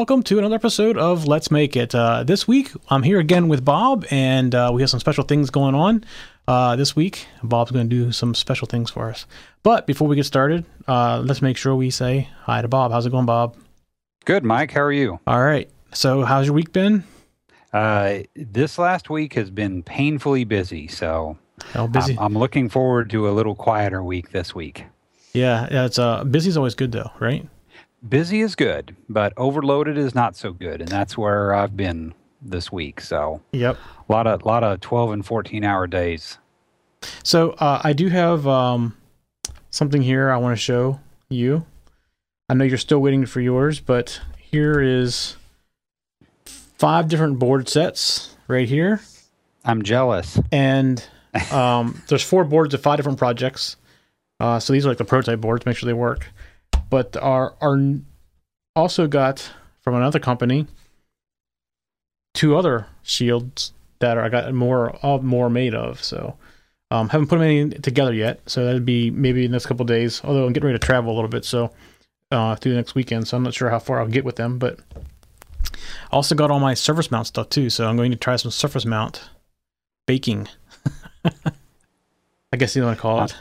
Welcome to another episode of Let's Make It. Uh, this week, I'm here again with Bob, and uh, we have some special things going on uh, this week. Bob's going to do some special things for us. But before we get started, uh, let's make sure we say hi to Bob. How's it going, Bob? Good, Mike. How are you? All right. So, how's your week been? Uh, this last week has been painfully busy, so Oh, busy. I'm, I'm looking forward to a little quieter week this week. yeah, yeah. It's uh, busy's always good though, right? Busy is good, but overloaded is not so good, and that's where I've been this week. So Yep. a lot of a lot of 12 and 14 hour days. So uh, I do have um, something here I want to show you. I know you're still waiting for yours, but here is five different board sets right here, I'm jealous. and um, there's four boards of five different projects. Uh, so these are like the prototype boards, make sure they work. But our our also got from another company two other shields that are I got more all more made of. So um, haven't put them any together yet. So that'd be maybe the next couple of days. Although I'm getting ready to travel a little bit, so uh, through the next weekend. So I'm not sure how far I'll get with them, but I also got all my surface mount stuff too. So I'm going to try some surface mount baking. I guess you want to call it.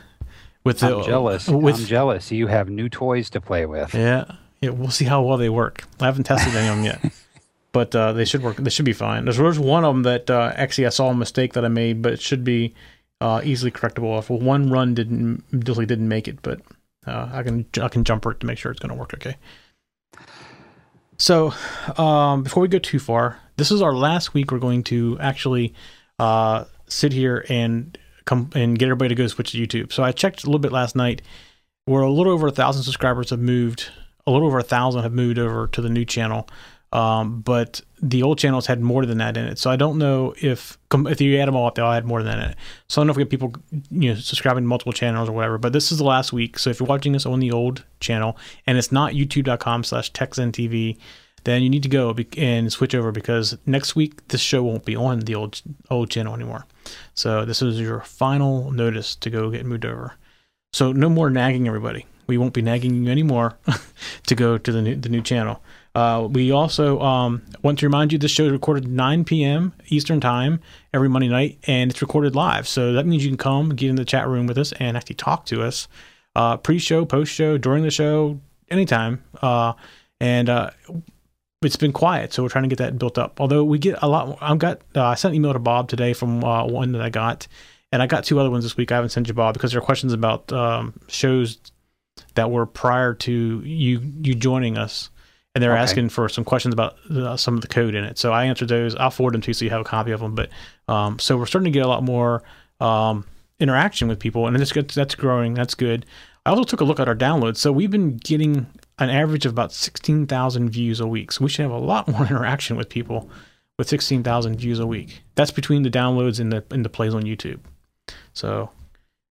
With the I'm jealous. With I'm jealous. You have new toys to play with. yeah, yeah, we'll see how well they work. I haven't tested any of them yet, but uh, they should work. They should be fine. There's, there's one of them that uh, actually I saw a mistake that I made, but it should be uh, easily correctable. If one run didn't didn't make it, but uh, I can I can jumper it to make sure it's going to work okay. So um, before we go too far, this is our last week. We're going to actually uh, sit here and come and get everybody to go switch to YouTube. So I checked a little bit last night. We're a little over a thousand subscribers have moved. A little over a thousand have moved over to the new channel, um, but the old channels had more than that in it. So I don't know if if you add them all up, they'll add more than that in it. So I don't know if we have people you know subscribing to multiple channels or whatever. But this is the last week. So if you're watching this on the old channel and it's not YouTube.com/slash TechZenTV, then you need to go and switch over because next week this show won't be on the old old channel anymore. So this is your final notice to go get moved over. So no more nagging everybody. We won't be nagging you anymore to go to the new the new channel. Uh, we also um, want to remind you this show is recorded 9 p.m. Eastern time every Monday night, and it's recorded live. So that means you can come get in the chat room with us and actually talk to us uh, pre-show, post-show, during the show, anytime. Uh, and uh, it's been quiet, so we're trying to get that built up. Although we get a lot, I've got uh, I sent an email to Bob today from uh, one that I got, and I got two other ones this week. I haven't sent you Bob because there are questions about um, shows that were prior to you you joining us, and they're Okay. asking for some questions about uh, some of the code in it. So I answered those. I'll forward them to you so you have a copy of them. But um, so we're starting to get a lot more um, interaction with people, and that's good. That's growing. That's good. I also took a look at our downloads. So we've been getting an average of about 16,000 views a week. So we should have a lot more interaction with people with 16,000 views a week. That's between the downloads and the and the plays on YouTube. So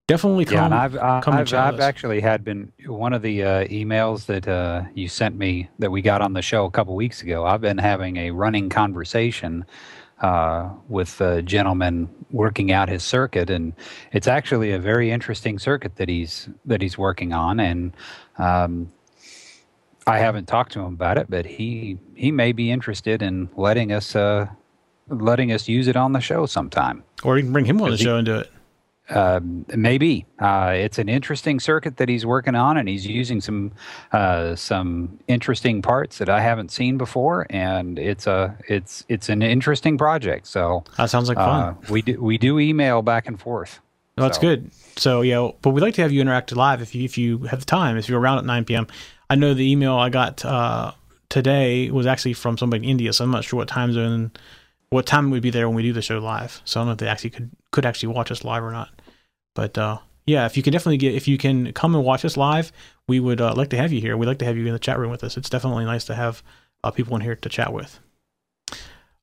definitely come. Yeah, and I've I- come and I've, I've actually had been one of the uh, emails that uh, you sent me that we got on the show a couple weeks ago. I've been having a running conversation uh, with a gentleman working out his circuit, and it's actually a very interesting circuit that he's that he's working on. And um, I haven't talked to him about it, but he he may be interested in letting us uh, letting us use it on the show sometime. or you can bring him on the he- show and do it. Um, maybe uh, it's an interesting circuit that he's working on, and he's using some uh, some interesting parts that I haven't seen before, and it's a it's it's an interesting project. So That sounds like fun. uh, we do we do email back and forth. Well, that's So- good. So yeah, but we'd like to have you interact live if you if you have the time. If you're around at 9 p.m. I know the email I got uh, today was actually from somebody in India, so I'm not sure what time zone, what time we'd be there when we do the show live. So I don't know if they actually could could actually watch us live or not. But uh, yeah, if you can definitely get if you can come and watch us live, we would uh, like to have you here. We'd like to have you in the chat room with us. It's definitely nice to have uh, people in here to chat with.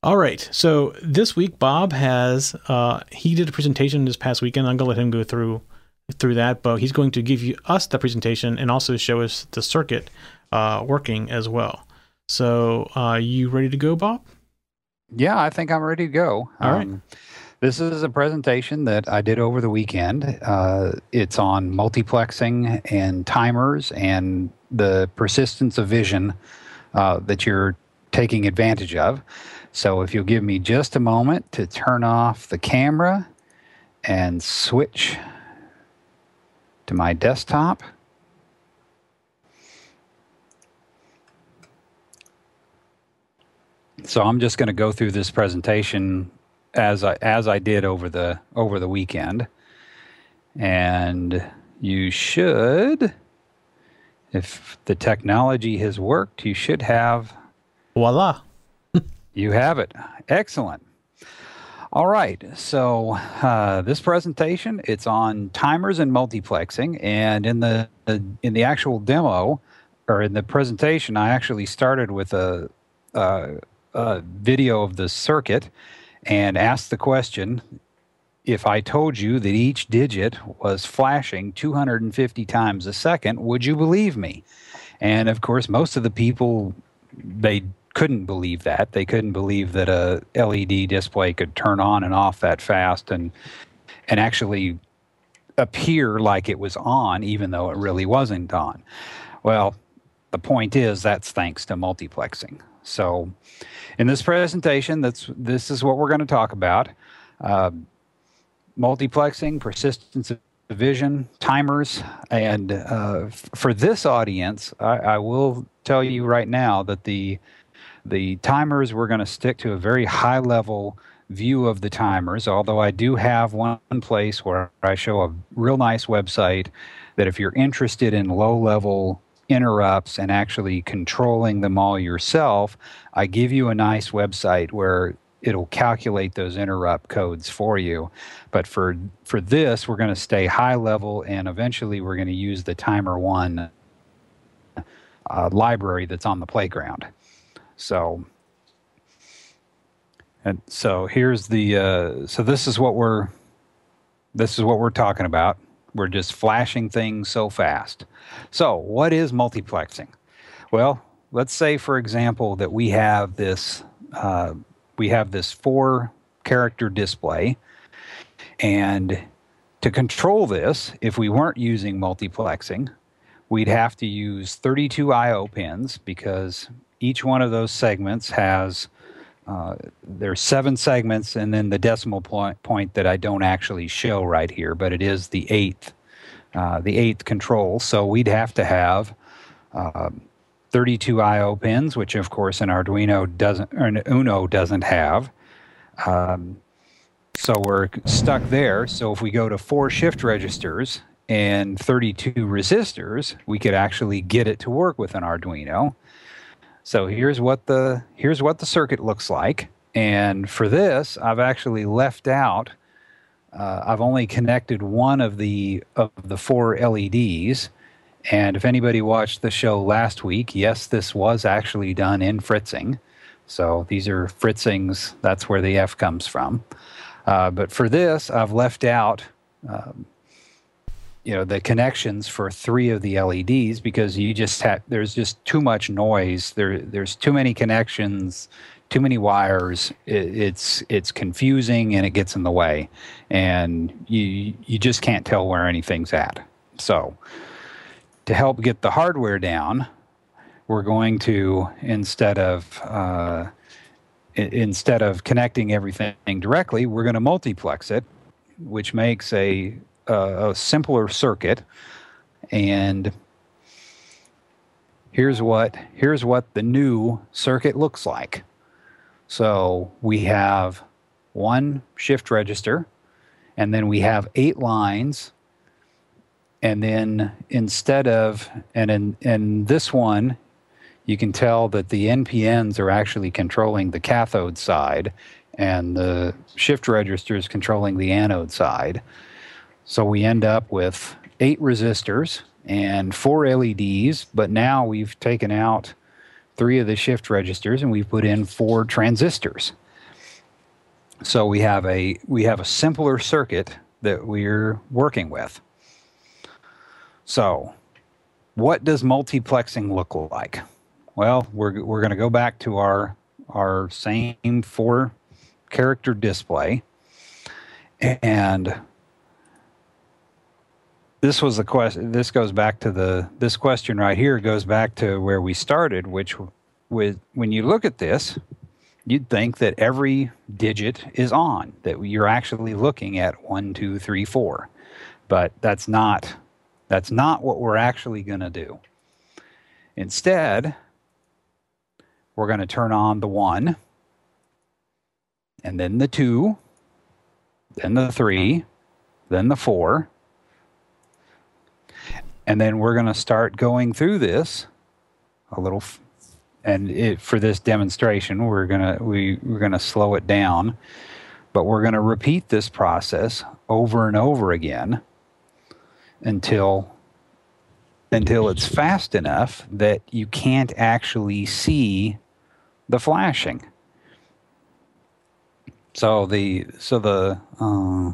All right. So this week, Bob has uh, he did a presentation this past weekend. I'm gonna let him go through through that, but he's going to give you us the presentation and also show us the circuit uh, working as well. So, uh, you ready to go, Bob? Yeah, I think I'm ready to go. All right. Um, This is a presentation that I did over the weekend. Uh, it's on multiplexing and timers and the persistence of vision uh, that you're taking advantage of. So if you'll give me just a moment to turn off the camera and switch to my desktop. So I'm just going to go through this presentation as I as I did over the over the weekend. And you should if the technology has worked, you should have voila. you have it. Excellent. All right. So uh, this presentation it's on timers and multiplexing, and in the, the in the actual demo or in the presentation, I actually started with a, a, a video of the circuit and asked the question if I told you that each digit was flashing 250 times a second, would you believe me? And of course, most of the people they couldn't believe that. They couldn't believe that a LED display could turn on and off that fast and and actually appear like it was on even though it really wasn't on. Well, the point is that's thanks to multiplexing. So in this presentation, that's this is what we're going to talk about. Uh, multiplexing, persistence of vision, timers, and uh, for this audience, I, I, will tell you right now that the the timers we're going to stick to a very high level view of the timers. Although I do have one place where I show a real nice website that if you're interested in low level interrupts and actually controlling them all yourself, I give you a nice website where it'll calculate those interrupt codes for you. But for for this, we're going to stay high level, and eventually we're going to use the timer one uh, library that's on the playground. So. And so here's the uh, so this is what we're this is what we're talking about. We're just flashing things so fast. So what is multiplexing? Well, let's say for example that we have this uh, we have this four character display. And to control this, if we weren't using multiplexing, we'd have to use 32 I/O pins because each one of those segments has uh, there's seven segments, and then the decimal point, point that I don't actually show right here, but it is the eighth, uh, the eighth control. So we'd have to have uh, 32 I/O pins, which of course an Arduino doesn't, or an Uno doesn't have. Um, so we're stuck there. So if we go to four shift registers and 32 resistors, we could actually get it to work with an Arduino. So here's what the here's what the circuit looks like. And for this, I've actually left out. Uh, I've only connected one of the of the four LEDs and if anybody watched the show last week, yes, this was actually done in fritzing. So these are fritzings, that's where the F comes from. Uh, but for this, I've left out. Um, you know the connections for three of the LEDs because you just have there's just too much noise. There there's too many connections too many wires. It, it's it's confusing and it gets in the way. And you you just can't tell where anything's at. So to help get the hardware down, we're going to instead of uh, instead of connecting everything directly, we're going to multiplex it, which makes a, a, a simpler circuit. And here's what here's what the new circuit looks like. So we have one shift register, and then we have eight lines and then instead of and in in this one you can tell that the NPNs are actually controlling the cathode side and the shift register is controlling the anode side. So we end up with eight resistors and four LEDs, but now we've taken out three of the shift registers and we've put in four transistors. So we have a we have a simpler circuit that we're working with. So, what does multiplexing look like? Well, we're, we're going to go back to our, our same four character display. And this was the question, this goes back to the, this question right here goes back to where we started, which with when you look at this, you'd think that every digit is on, that you're actually looking at one, two, three, four. But that's not that's not what we're actually going to do. Instead, we're going to turn on the one, and then the two, then the three, then the four. And then we're going to start going through this a little and it, for this demonstration we're going to we, we're going to slow it down but we're going to repeat this process over and over again until until it's fast enough that you can't actually see the flashing. So the so the uh,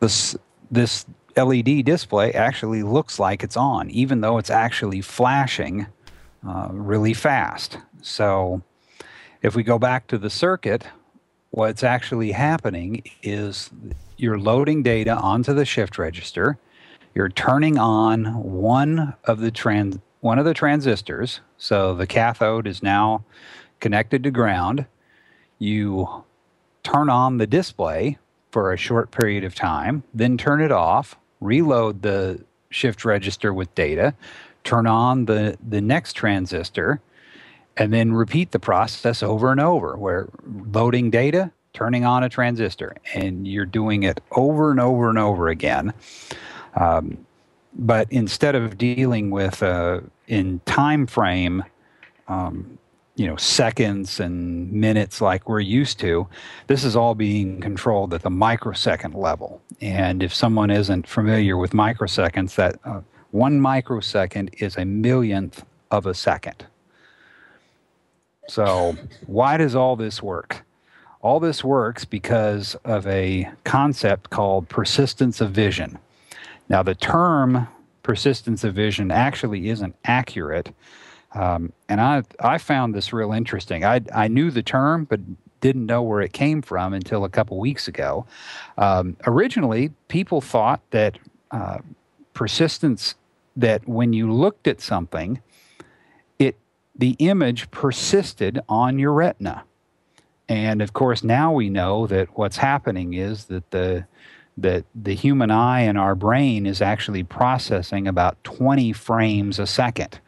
this this LED display actually looks like it's on, even though it's actually flashing uh, really fast. So if we go back to the circuit, what's actually happening is you're loading data onto the shift register you're turning on one of the trans one of the transistors. So the cathode is now connected to ground. You turn on the display for a short period of time, then turn it off, reload the shift register with data, turn on the, the next transistor, and then repeat the process over and over where loading data, turning on a transistor, and you're doing it over and over and over again. Um, but instead of dealing with uh, in time frame, um, you know, seconds and minutes like we're used to, this is all being controlled at the microsecond level. And if someone isn't familiar with microseconds, that uh, one microsecond is a millionth of a second. So, why does all this work? All this works because of a concept called persistence of vision. Now, the term persistence of vision actually isn't accurate. Um, and I, I found this real interesting. I, I knew the term, but didn't know where it came from until a couple weeks ago. Um, originally, people thought that uh, persistence, that when you looked at something, it the image persisted on your retina. And of course, now we know that what's happening is that the that the human eye and our brain is actually processing about 20 frames a second.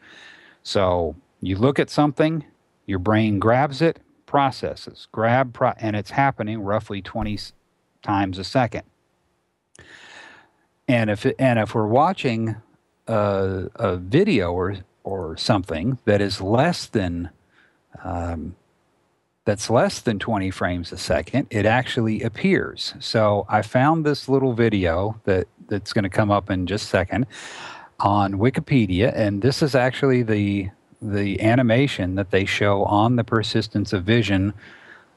So you look at something, your brain grabs it, processes, grab, pro- and it's happening roughly 20 times a second. And if it, and if we're watching a, a video or or something that is less than um, that's less than 20 frames a second, it actually appears. So I found this little video that, that's going to come up in just a second on Wikipedia, and this is actually the the animation that they show on the persistence of vision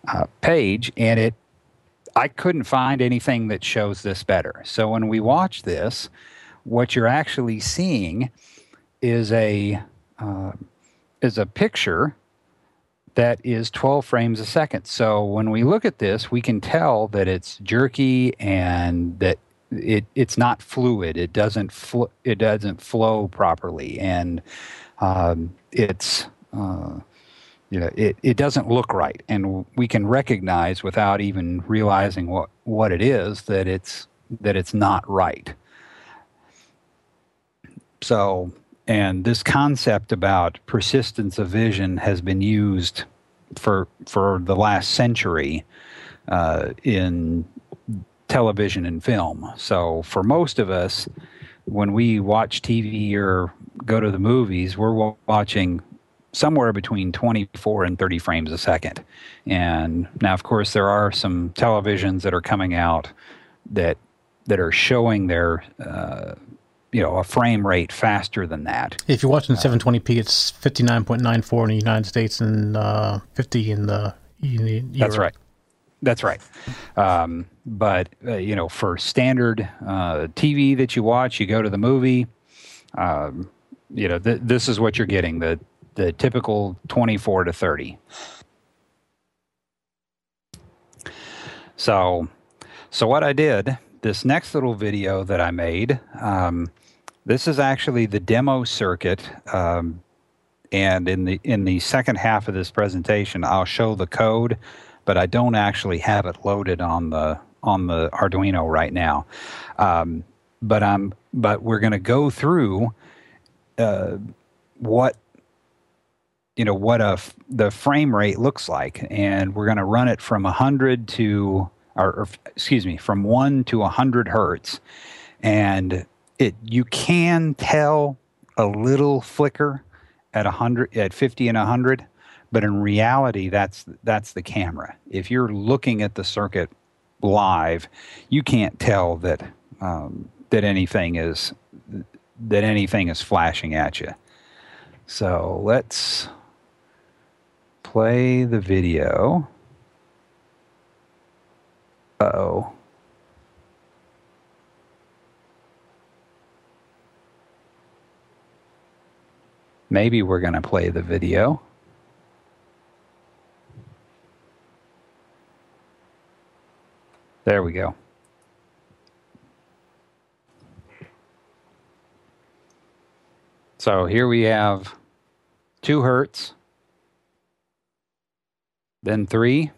uh, page, and it I couldn't find anything that shows this better. So when we watch this, what you're actually seeing is a uh, is a picture that is 12 frames a second. So when we look at this, we can tell that it's jerky and that it it's not fluid. It doesn't fl- it doesn't flow properly, and um, it's uh, you know it, it doesn't look right. And we can recognize without even realizing what what it is that it's that it's not right. So and this concept about persistence of vision has been used for for the last century uh, in television and film. So for most of us, when we watch TV or go to the movies, we're watching somewhere between 24 and 30 frames a second. And now, of course, there are some televisions that are coming out that that are showing their uh, you know a frame rate faster than that. If you're watching 720p, it's 59.94 in the United States and uh, 50 in the. In That's right. That's right. Um, but uh, you know, for standard uh, TV that you watch, you go to the movie. Um, you know, th- this is what you're getting the the typical 24 to 30. So, so what I did this next little video that I made, um, this is actually the demo circuit. Um, and in the in the second half of this presentation, I'll show the code, but I don't actually have it loaded on the on the Arduino right now. Um, but I'm but we're going to go through uh, what you know what a the frame rate looks like, and we're going to run it from 100 to or, or excuse me from one to 100 hertz, and it you can tell a little flicker at 100 at 50 and 100 but in reality that's that's the camera. If you're looking at the circuit live you can't tell that um, that anything is that anything is flashing at you. So let's play the video. Uh-oh. Maybe we're going to play the video. There we go. So here we have two hertz, then three,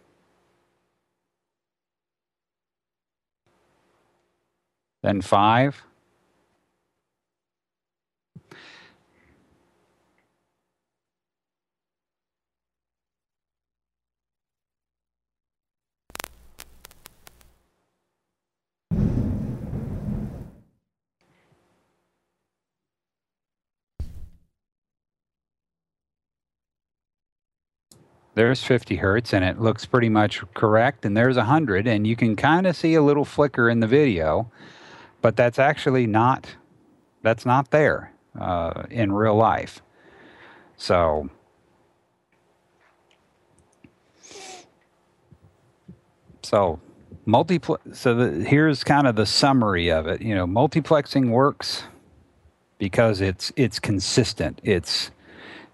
then five, there's 50 hertz and it looks pretty much correct and there's 100 and you can kind of see a little flicker in the video but that's actually not that's not there uh, in real life. So. So multiplex so the, here's kind of the summary of it. You know multiplexing works because it's it's consistent. It's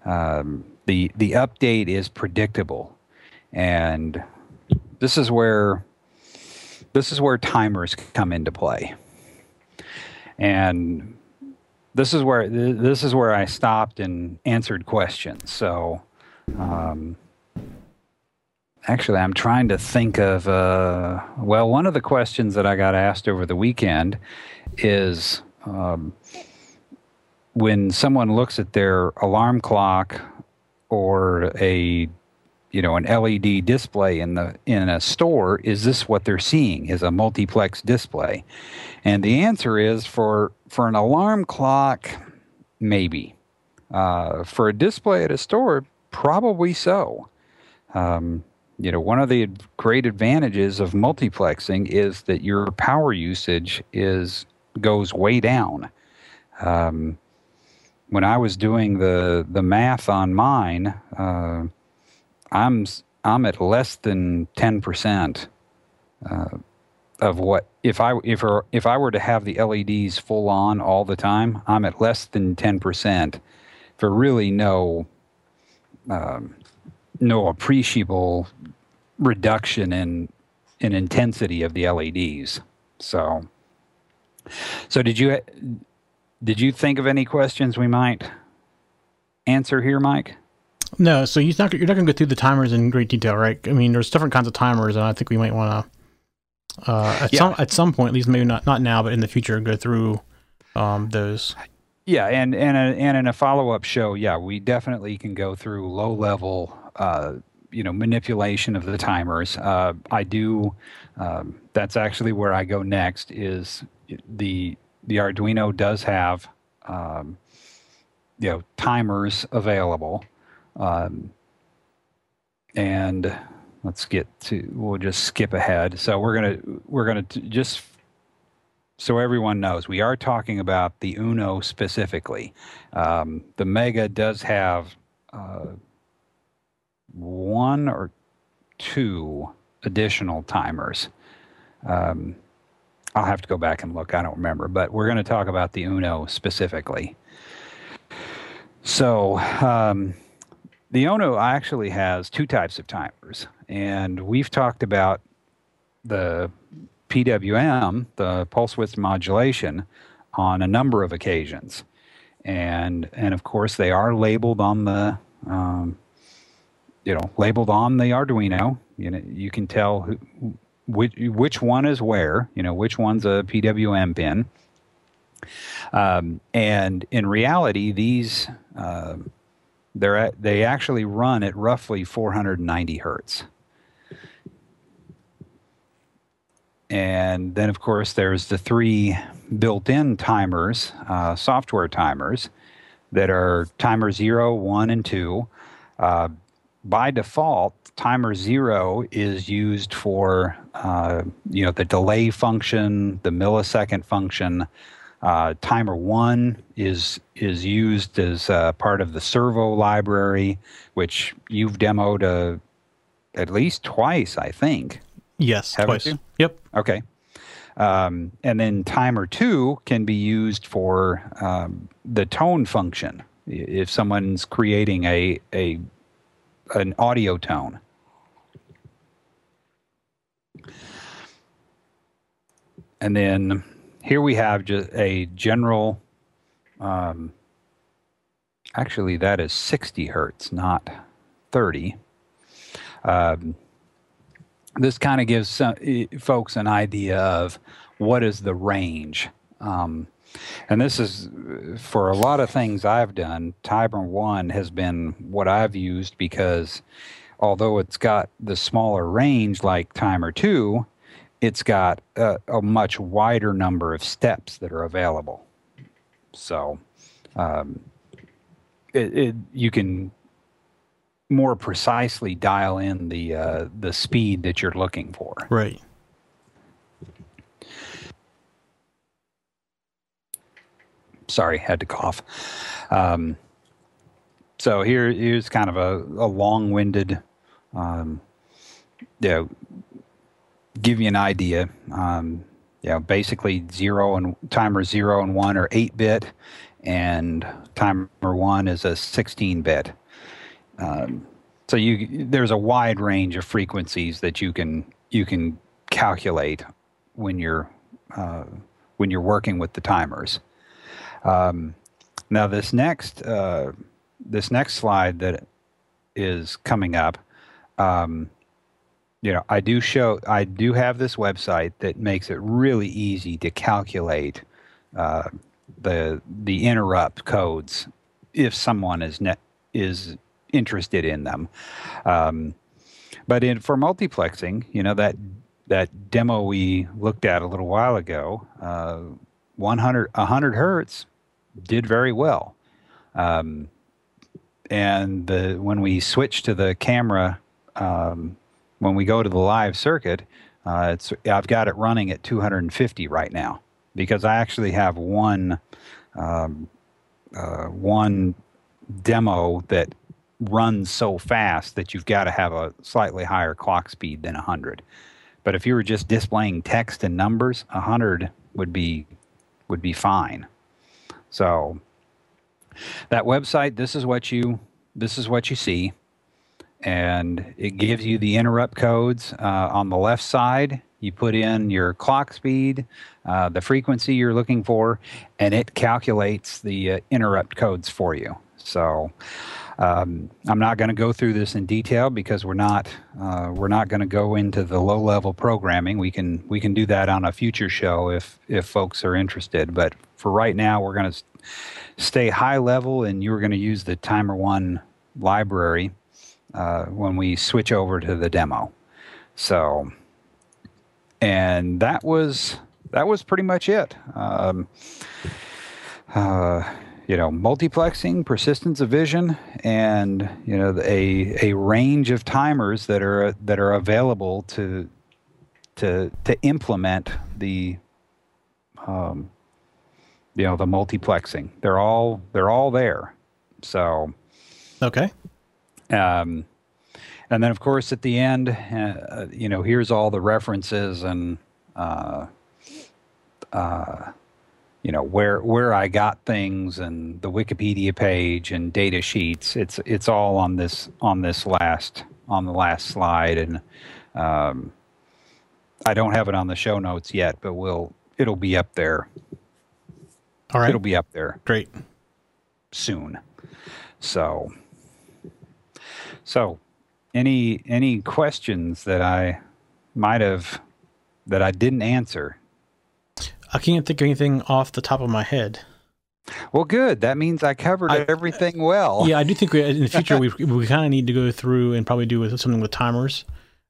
um, the the update is predictable, and this is where this is where timers come into play, and this is where this is where I stopped and answered questions. So. Um, actually, I'm trying to think of. Uh, well, one of the questions that I got asked over the weekend is um, when someone looks at their alarm clock or a you know an LED display in the in a store is this what they're seeing is a multiplex display? And the answer is for for an alarm clock maybe. Uh, for a display at a store probably so. Um, you know one of the great advantages of multiplexing is that your power usage is goes way down. Um, when I was doing the the math on mine, uh, I'm I'm at less than ten percent uh, of what if I if if I were to have the LEDs full on all the time, I'm at less than ten percent for really no um, no appreciable reduction in in intensity of the LEDs. So so did you did you think of any questions we might answer here, Mike? No, so you're not, you're not going to go through the timers in great detail, right? I mean, there's different kinds of timers, and I think we might want to, uh, at yeah. some at some point, at least maybe not not now, but in the future, go through um, those. Yeah, and and a, and in a follow up show, yeah, we definitely can go through low level, uh, you know, manipulation of the timers. Uh, I do. Um, that's actually where I go next. Is the the Arduino does have um, you know timers available, um, and let's get to we'll just skip ahead. So we're gonna we're gonna just so everyone knows we are talking about the Uno specifically. Um, the Mega does have uh, one or two additional timers. Um, I'll have to go back and look. I don't remember, but we're going to talk about the Uno specifically. So, um, the Uno actually has two types of timers, and we've talked about the PWM, the pulse width modulation, on a number of occasions. and and of course they are labeled on the um, you know labeled on the Arduino. You know you can tell who, which which one is where. You know which one's a PWM pin. Um, and in reality, these uh, they're at, they actually run at roughly 490 hertz. And then, of course, there's the three built-in timers, uh, software timers, that are timer zero, one, and two. Uh, by default, timer zero is used for uh, you know the delay function, the millisecond function. Uh, timer one is is used as uh, part of the servo library, which you've demoed uh, at least twice, I think. Yes, Haven't twice. you? Yep. Okay. Um, and then timer two can be used for um, the tone function. If someone's creating a, a an audio tone. And then here we have just a general. Um, actually, that is 60 hertz, not 30. Um, this kind of gives some, eh, folks an idea of what is the range. Um, and this is for a lot of things I've done. Timer one has been what I've used because although it's got the smaller range like timer two, it's got a, a much wider number of steps that are available. So um, it, it, you can more precisely dial in the uh, the speed that you're looking for. Right. Sorry, had to cough. Um, so here, here's kind of a, a long-winded, um, you know, give you an idea. Um, you know, basically zero and timer zero and one are eight bit, and timer one is a sixteen bit. Um, so you there's a wide range of frequencies that you can you can calculate when you're uh, when you're working with the timers. Um, now this next uh, this next slide that is coming up, um, you know, I do show I do have this website that makes it really easy to calculate uh, the the interrupt codes if someone is is interested in them. Um, but in for multiplexing, you know that that demo we looked at a little while ago, uh, 100 100 hertz did very well. Um, and the when we switch to the camera, um, when we go to the live circuit, uh, it's I've got it running at 250 right now because I actually have one um, uh, one demo that runs so fast that you've got to have a slightly higher clock speed than 100. But if you were just displaying text and numbers, 100 would be would be fine. So that website, this is what you this is what you see, and it gives you the interrupt codes uh, on the left side. You put in your clock speed, uh, the frequency you're looking for, and it calculates the uh, interrupt codes for you. So um, I'm not going to go through this in detail because we're not uh, we're not going to go into the low level programming. We can we can do that on a future show if if folks are interested. But for right now, we're going to stay high level, and you're going to use the Timer One library uh, when we switch over to the demo. So, and that was that was pretty much it. Um, uh, you know, multiplexing, persistence of vision, and you know a a range of timers that are that are available to to to implement the um, you know the multiplexing. They're all they're all there. So Okay. um, and then of course at the end, uh, you know, here's all the references and uh, uh, you know where where I got things and the Wikipedia page and data sheets. It's it's all on this on this last on the last slide, and um, I don't have it on the show notes yet, but we'll it'll be up there. All right. It'll be up there. Great. soon. So, so any any questions that I might have that I didn't answer? I can't think of anything off the top of my head. Well, good. That means I covered I, everything well. Yeah, I do think we, in the future we we kind of need to go through and probably do with something with timers.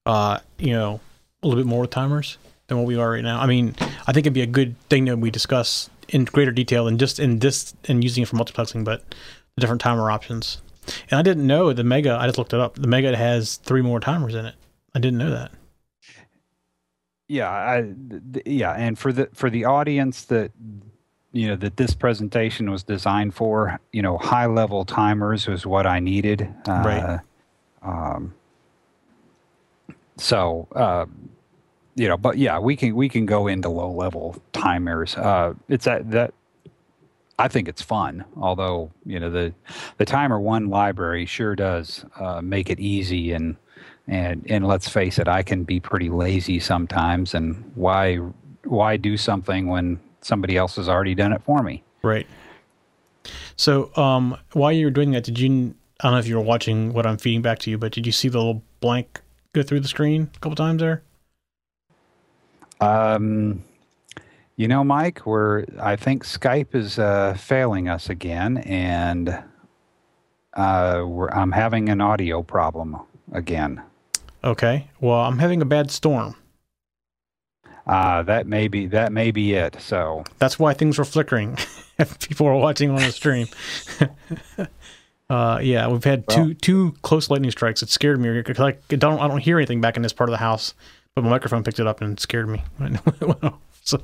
Uh, you know, a little bit more with timers than what we are right now. I mean, I think it'd be a good thing that we discuss in greater detail and just in this and using it for multiplexing, but the different timer options. And I didn't know the Mega. I just looked it up. The Mega has three more timers in it. I didn't know that. Yeah, I, th- yeah, and for the for the audience that you know that this presentation was designed for, you know, high level timers was what I needed. Uh, right. Um, so, uh, you know, but yeah, we can we can go into low level timers. Uh, it's that that I think it's fun. Although you know the the timer one library sure does uh, make it easy and and and let's face it, I can be pretty lazy sometimes. And why why do something when somebody else has already done it for me? Right. So um, while you were doing that, did you? I don't know if you were watching what I'm feeding back to you, but did you see the little blank go through the screen a couple times there? Um, you know, Mike, we're I think Skype is uh, failing us again, and uh, I'm having an audio problem again. Okay. Well, I'm having a bad storm. Uh, that may be that may be it. So that's why things were flickering. if people are watching on the stream. uh, yeah, we've had well, two two close lightning strikes. It scared me. Like I don't I don't hear anything back in this part of the house, but my microphone picked it up and scared me. so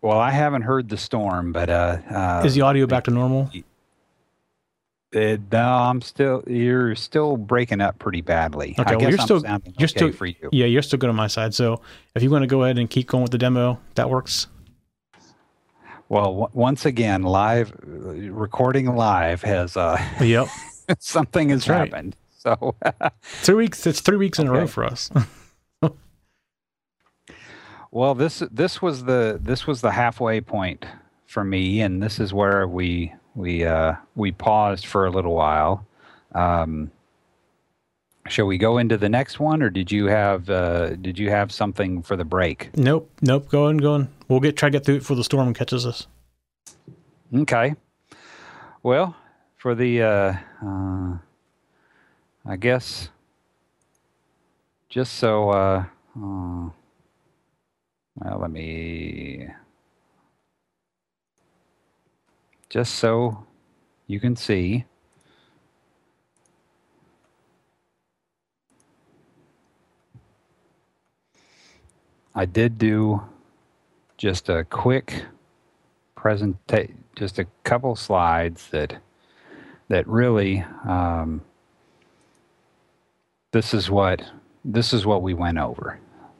well, I haven't heard the storm, but uh, uh, is the audio back to normal? It, no, I'm still. You're still breaking up pretty badly. Okay, well, you're I'm still. You're okay still for you. Yeah, you're still good on my side. So if you want to go ahead and keep going with the demo, that works. Well, w- once again, live recording live has. Uh, yep. something has That's happened. Right. So three weeks. It's three weeks in a row for us. Well, this this was the this was the halfway point for me, and this is where we we uh, we paused for a little while. Um, shall we go into the next one, or did you have uh, did you have something for the break? Nope, nope. Go on, go on. We'll get try to get through it before the storm catches us. Okay. Well, for the uh, uh, I guess just so uh, uh well, let me just so you can see. I did do just a quick presentation, just a couple slides that that really um, this is what this is what we went over.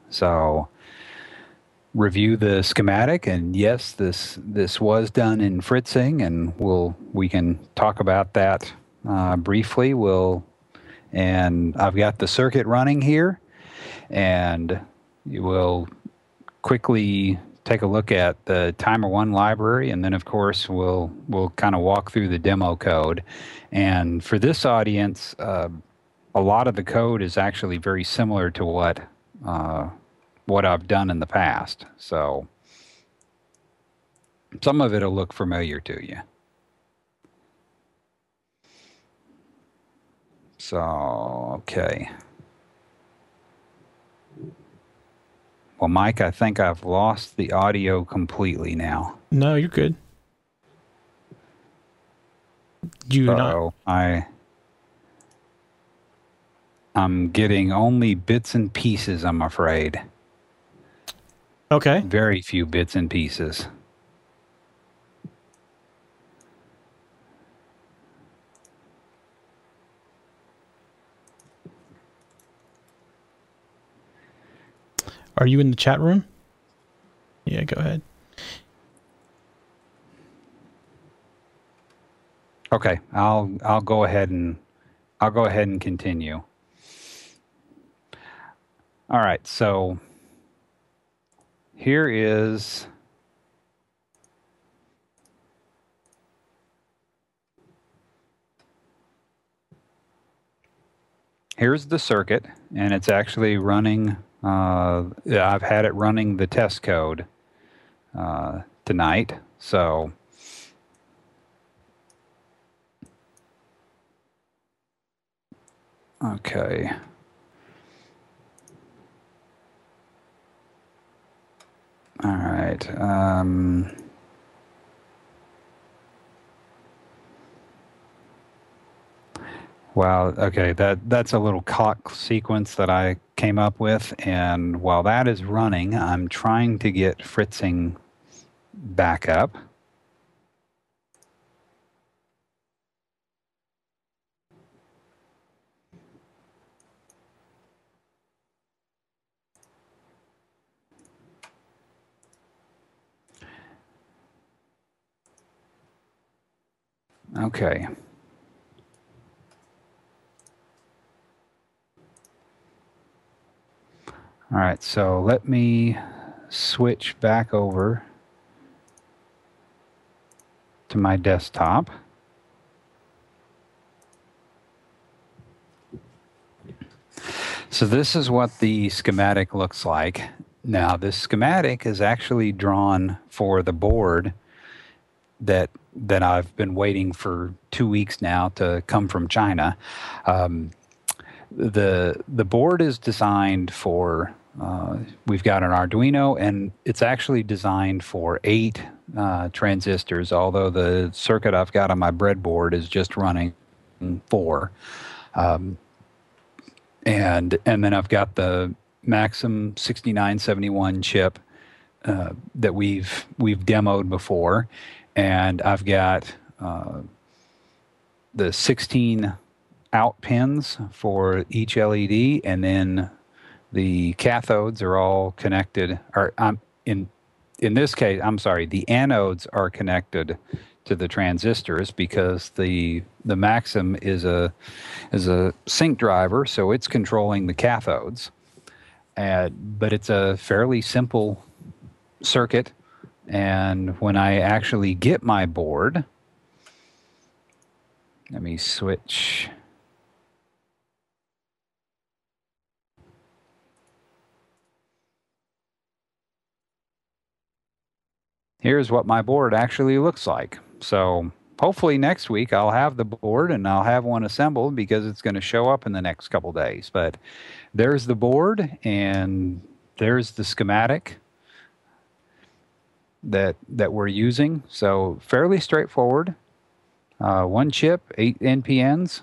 So review the schematic and yes this this was done in fritzing and we'll we can talk about that uh, briefly. We'll and i've got the circuit running here and will quickly take a look at the timer one library and then of course we'll we'll kind of walk through the demo code. And for this audience uh, a lot of the code is actually very similar to what uh, what I've done in the past. So some of it'll look familiar to you. So, okay. Well, Mike, I think I've lost the audio completely now. No, you're good. You know, I I'm getting only bits and pieces, I'm afraid. Okay. Very few bits and pieces. Are you in the chat room? Yeah, go ahead. Okay, I'll I'll go ahead and I'll go ahead and continue. All right, so here is here's the circuit, and it's actually running. Uh, I've had it running the test code uh, tonight, so. Okay. All right. Um. Okay. That that's a little clock sequence that I came up with, and while that is running, I'm trying to get fritzing back up. Okay. All right, so let me switch back over to my desktop. So this is what the schematic looks like. Now, this schematic is actually drawn for the board that that I've been waiting for two weeks now to come from China. Um, the the board is designed for uh, we've got an Arduino, and it's actually designed for eight uh, transistors, although the circuit I've got on my breadboard is just running four. Um, and and then I've got the Maxim 6971 chip uh, that we've we've demoed before, and I've got uh, the 16 out pins for each LED, and then the cathodes are all connected, or um, in in this case, I'm sorry, the anodes are connected to the transistors because the the Maxim is a is a sink driver, so it's controlling the cathodes. And, but it's a fairly simple circuit, and when I actually get my board, let me switch here's what my board actually looks like. So hopefully next week I'll have the board and I'll have one assembled because it's going to show up in the next couple days. But there's the board and there's the schematic that that we're using. So fairly straightforward. Uh, one chip, eight NPNs.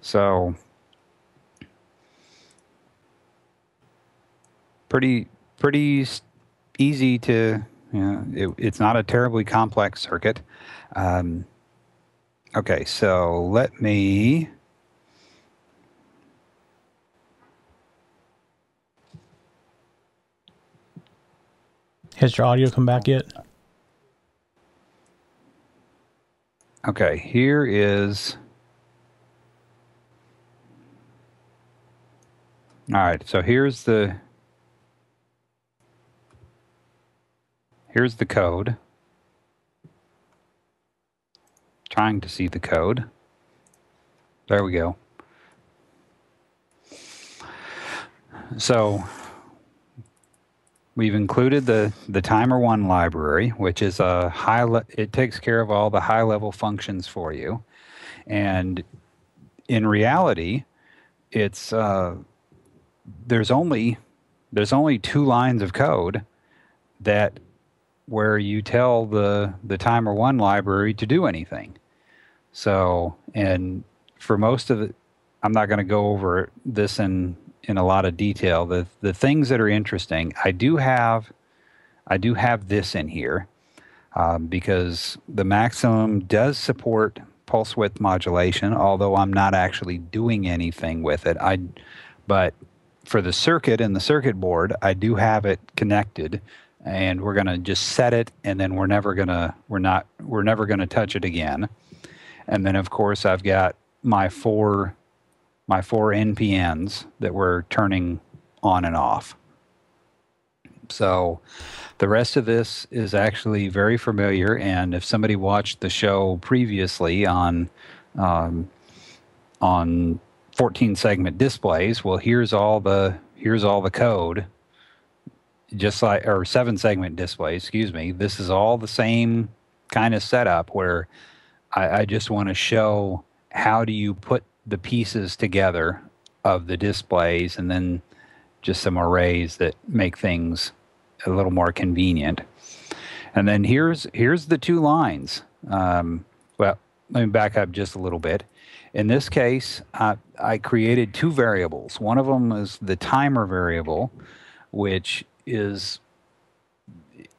So pretty pretty easy to yeah, it, it's not a terribly complex circuit. Um, okay, so let me. Has your audio come back yet? Okay, here is. All right, so here's the Here's the code. Trying to see the code. There we go. So we've included the, the timer one library, which is a high, le- it takes care of all the high level functions for you. And in reality, it's, uh, there's only, there's only two lines of code that where you tell the the timer one library to do anything. So, and for most of it, I'm not going to go over this in in a lot of detail. The the things that are interesting, I do have, I do have this in here um, because the Maxim does support pulse width modulation, although I'm not actually doing anything with it. I, but for the circuit and the circuit board, I do have it connected and we're going to just set it and then we're never going to we're not we're never going to touch it again and then of course i've got my four my four npns that we're turning on and off so the rest of this is actually very familiar and if somebody watched the show previously on um, on 14 segment displays. Well, here's all the here's all the code just like or seven segment display excuse me this is all the same kind of setup where I, I just want to show how do you put the pieces together of the displays and then just some arrays that make things a little more convenient. And then here's here's the two lines. Um, well let me back up just a little bit. In this case uh, i created two variables. One of them is the timer variable which is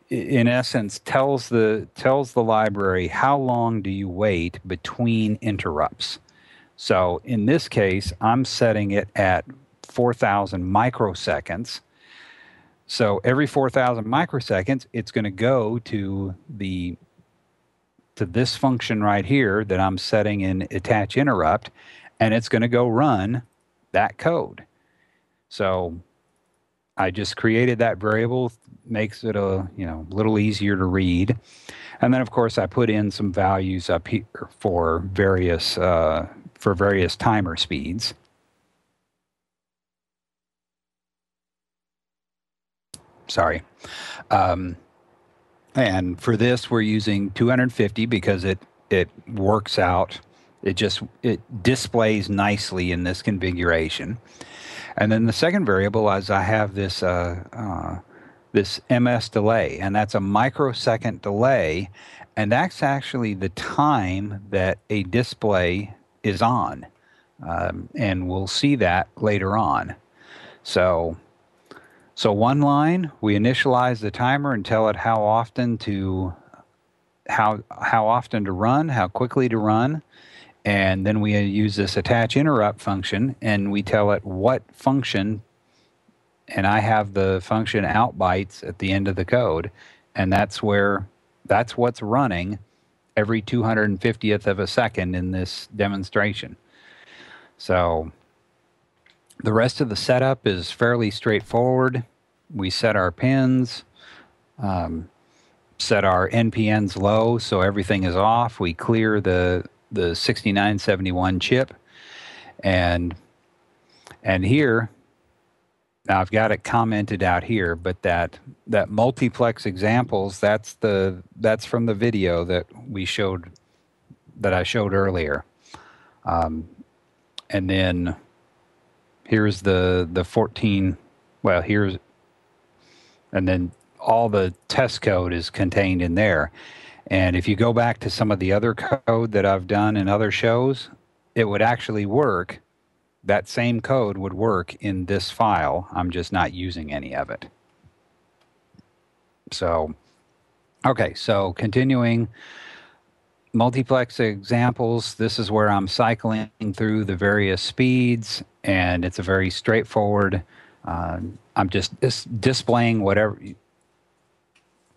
in essence tells the tells the library how long do you wait between interrupts. So in this case, I'm setting it at 4,000 microseconds. So every 4,000 microseconds, it's going to go to the to this function right here that I'm setting in attach interrupt, and it's going to go run that code. So I just created that variable, makes it a you know little easier to read, and then of course I put in some values up here for various uh, for various timer speeds. Sorry. Um, and for this, we're using 250 because it it works out. It just it displays nicely in this configuration. And then the second variable is I have this uh, uh, this ms delay, and that's a microsecond delay, and that's actually the time that a display is on, um, and we'll see that later on. So, so one line we initialize the timer and tell it how often to how how often to run, how quickly to run. And then we use this attach interrupt function and we tell it what function, and I have the function out bytes at the end of the code. And that's where, that's what's running every 250th of a second in this demonstration. So the rest of the setup is fairly straightforward. We set our pins, um, set our NPNs low so everything is off. We clear the the 6971 chip. And and here now I've got it commented out here, but that that multiplex examples that's the that's from the video that we showed that I showed earlier. Um, and then here's the the 14 well here's and then all the test code is contained in there and if you go back to some of the other code that I've done in other shows, it would actually work. That same code would work in this file. I'm just not using any of it. So, okay, so continuing multiplex examples, this is where I'm cycling through the various speeds, and it's a very straightforward. Uh, I'm just dis displaying whatever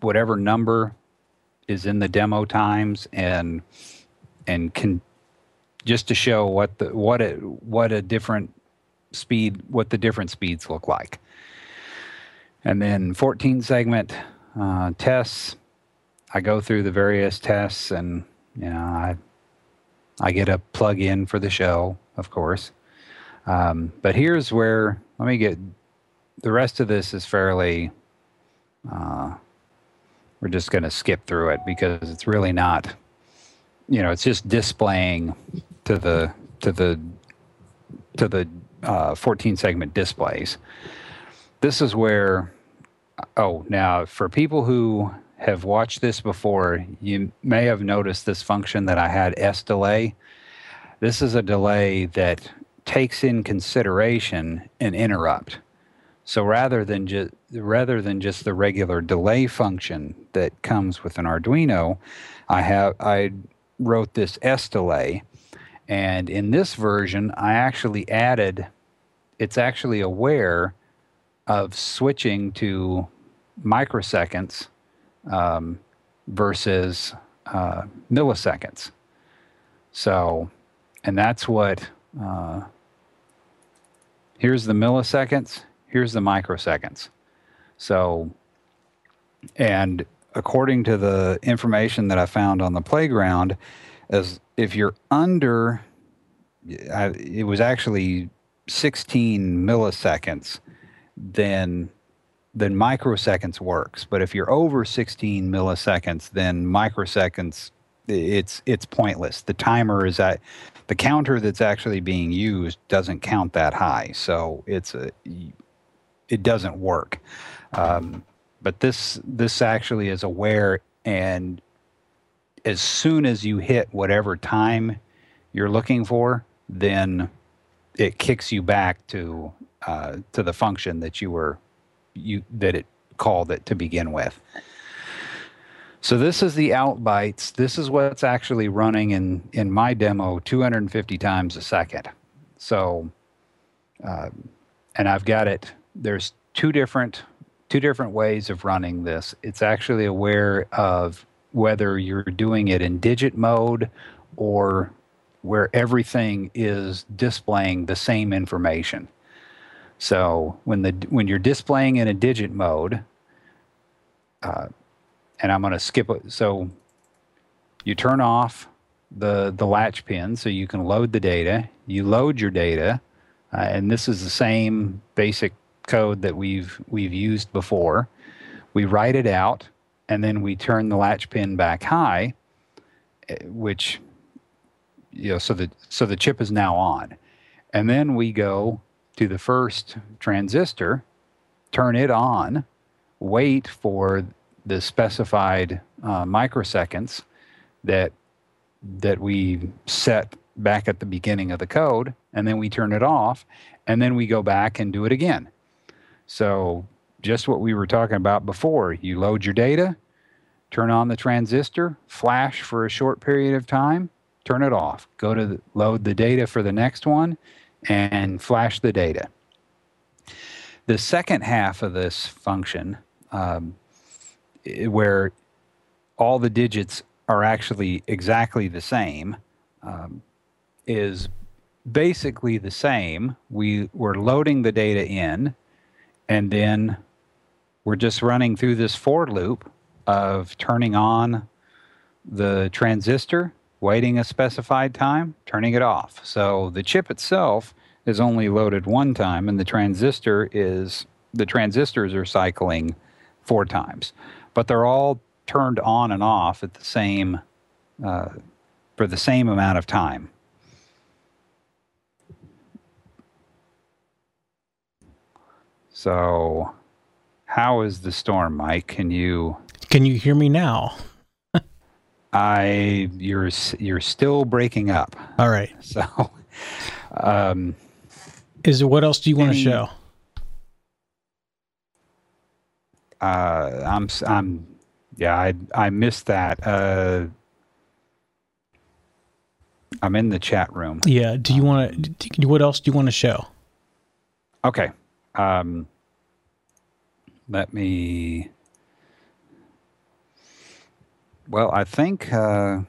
whatever number is in the demo times and and can just to show what the what a what a different speed what the different speeds look like. And then 14 segment uh, tests. I go through the various tests and you know i i get a plug in for the show of course. Um, but here's where let me get the rest of this is fairly uh, we're just going to skip through it because it's really not you know it's just displaying to the to the to the uh, 14 segment displays. This is where oh now for people who have watched this before you may have noticed this function that i had s delay. This is a delay that takes in consideration an interrupt. So rather than just rather than just the regular delay function that comes with an Arduino, I have I wrote this S delay, and in this version I actually added. It's actually aware of switching to microseconds um, versus uh, milliseconds. So, and that's what. Uh, here's the milliseconds here's the microseconds. So, and according to the information that I found on the playground, as if you're under I, it was actually 16 milliseconds, then then microseconds works. But if you're over 16 milliseconds, then microseconds it's it's pointless. The timer is at the counter that's actually being used doesn't count that high, so it's a it doesn't work. Um, but this this actually is aware, and as soon as you hit whatever time you're looking for, then it kicks you back to uh, to the function that you were you that it called it to begin with. So this is the out bytes. This is what's actually running in in my demo 250 times a second. So, uh, and I've got it. There's two different two different ways of running this. It's actually aware of whether you're doing it in digit mode or where everything is displaying the same information. So when the when you're displaying in a digit mode, uh, and I'm going to skip it. So you turn off the the latch pin so you can load the data. You load your data, uh, and this is the same basic code that we've we've used before. We write it out, and then we turn the latch pin back high, eh, which you know so the so the chip is now on, and then we go to the first transistor, turn it on, wait for the specified uh, microseconds that that we set back at the beginning of the code, and then we turn it off, and then we go back and do it again. So just what we were talking about before, you load your data, turn on the transistor, flash for a short period of time, turn it off. Go to the, load the data for the next one, and flash the data. The second half of this function um, where all the digits are actually exactly the same um, is basically the same. We, we're loading the data in, and then we're just running through this for loop of turning on the transistor, waiting a specified time, turning it off. So the chip itself is only loaded one time, and the transistor is the transistors are cycling four times but they're all turned on and off at the same uh, for the same amount of time. So, how is the storm, Mike? Can you can you hear me now? I you're you're still breaking up. All right. So, um, is it what else do you want to show? uh, I'm I'm yeah I I missed that. Uh, I'm in the chat room. Yeah. Do you want to? What else do you want to show? Okay. Um, let me. Well, I think. Uh,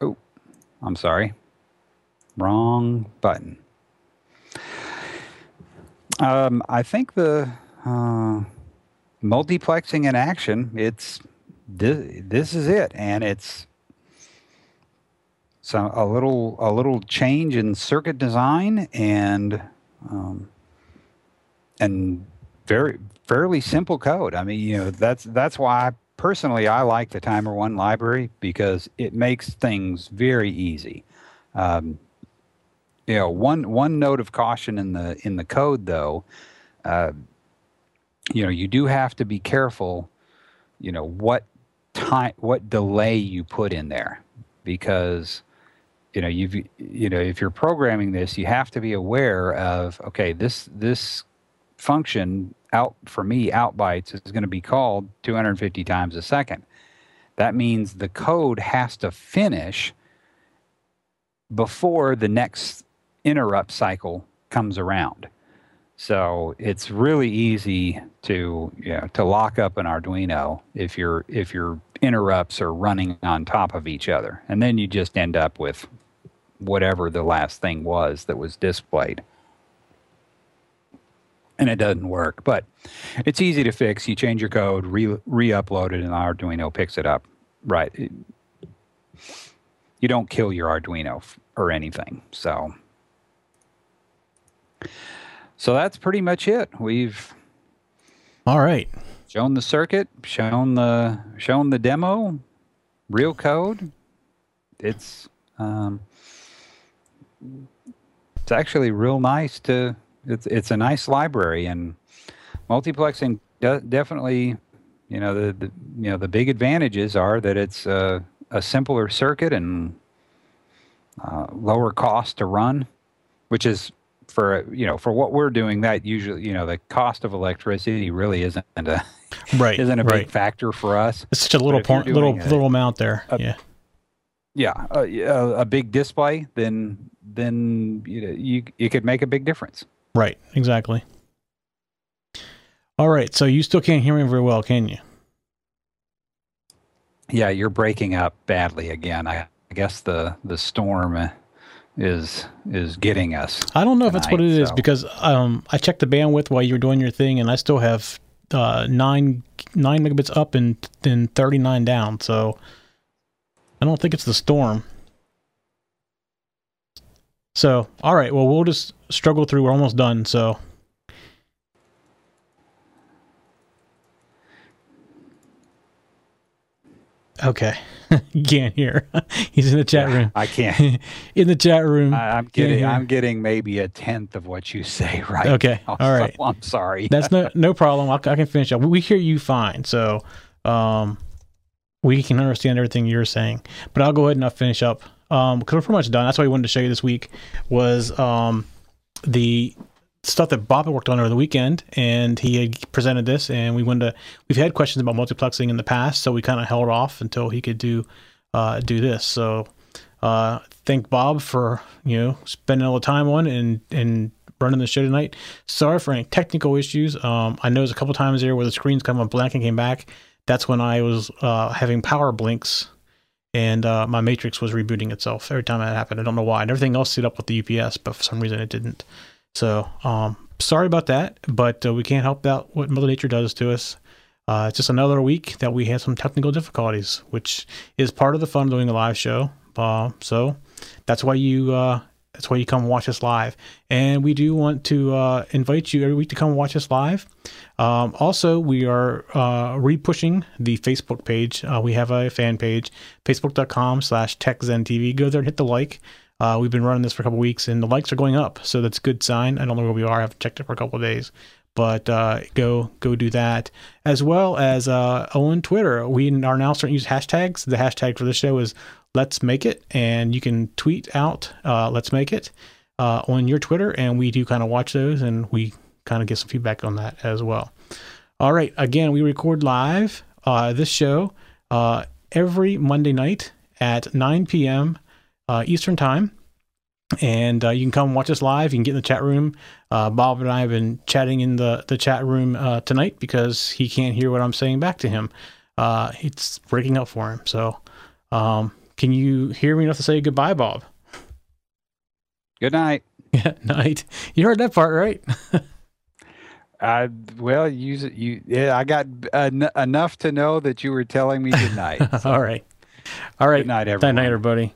oh, I'm sorry. Wrong button. Um, I think the uh, multiplexing in action. It's this, this is it, and it's so a little a little change in circuit design and um, and very fairly simple code. I mean, you know, that's that's why personally I like the Timer One library because it makes things very easy. Um, you know, one one note of caution in the in the code though, uh, you know, you do have to be careful. You know what time, what delay you put in there, because you know you've you know if you're programming this, you have to be aware of okay, this this function out for me out bytes is going to be called 250 times a second. That means the code has to finish before the next interrupt cycle comes around. So it's really easy to you know, to lock up an Arduino if your if your interrupts are running on top of each other, and then you just end up with whatever the last thing was that was displayed, and it doesn't work. But it's easy to fix. You change your code, re re-upload it, and Arduino picks it up. Right you don't kill your Arduino or anything. So, so that's pretty much it. We've All right. shown the circuit, shown the shown the demo, real code. It's um, it's actually real nice to. It's it's a nice library and multiplexing de- definitely. You know the, the you know the big advantages are that it's uh, a simpler circuit and uh, lower cost to run, which is for you know for what we're doing that usually you know the cost of electricity really isn't a Right. isn't a big right. factor for us. It's such a little point, little a- little amount there. a- yeah. Yeah, a, a, a big display, then then you know, you you could make a big difference. Right. Exactly. All right. So you still can't hear me very well, can you? Yeah, you're breaking up badly again. I, I guess the the storm is is getting us. I don't know if that's what it tonight, is because um, I checked the bandwidth while you were doing your thing, and I still have uh, nine nine megabits up and then thirty nine down. So I don't think it's the storm. So all right, well we'll just struggle through. We're almost done. So okay, you can't hear. He's in the chat room. I can't. in the chat room. I, I'm getting. I'm getting maybe a tenth of what you say right. Okay, now, all right. so I'm sorry. That's no no problem. I, I can finish up. We hear you fine, so um, we can understand everything you're saying. But I'll go ahead and I'll finish up um, because we're pretty much done. That's why I wanted to show you this week was um, the stuff that Bob had worked on over the weekend, and he had presented this, and we wanted to. We've had questions about multiplexing in the past, so we kind of held off until he could do uh, do this. So uh, thank Bob for you know spending all the time on and and running the show tonight. Sorry for any technical issues. Um, I know there's a couple times there where the screens come on blank and came back. That's when I was uh, having power blinks and uh, my matrix was rebooting itself every time that happened. I don't know why. And everything else set up with the UPS, but for some reason it didn't. So um, sorry about that, but uh, we can't help out what Mother Nature does to us. Uh, it's just another week that we had some technical difficulties, which is part of the fun of doing a live show. Uh, so that's why you uh, that's why you come watch us live. And we do want to uh, invite you every week to come watch us live. Um, also, we are uh, re-pushing the Facebook page. Uh, we have a fan page, facebook.com slash techzentv. Go there and hit the like. Uh, we've been running this for a couple weeks, and the likes are going up, so that's a good sign. I don't know where we are. I haven't checked it for a couple days, but uh, go go do that as well as uh, on Twitter. We are now starting to use hashtags. The hashtag for this show is Let's Make It, and you can tweet out uh, Let's Make It uh, on your Twitter, and we do kind of watch those, and we kind of get some feedback on that as well. All right, again, we record live uh, this show uh, every Monday night at 9 p.m. Uh, Eastern Time. And uh, you can come watch us live. You can get in the chat room. Bob and I have been chatting in the, the chat room tonight because he can't hear what I'm saying back to him. It's breaking up for him. So, um, can you hear me enough to say goodbye, Bob? Good night. Yeah, night. You heard that part, right? I well, you you yeah, I got en- enough to know that you were telling me good night. All right. All right. Good night, Good night, everybody.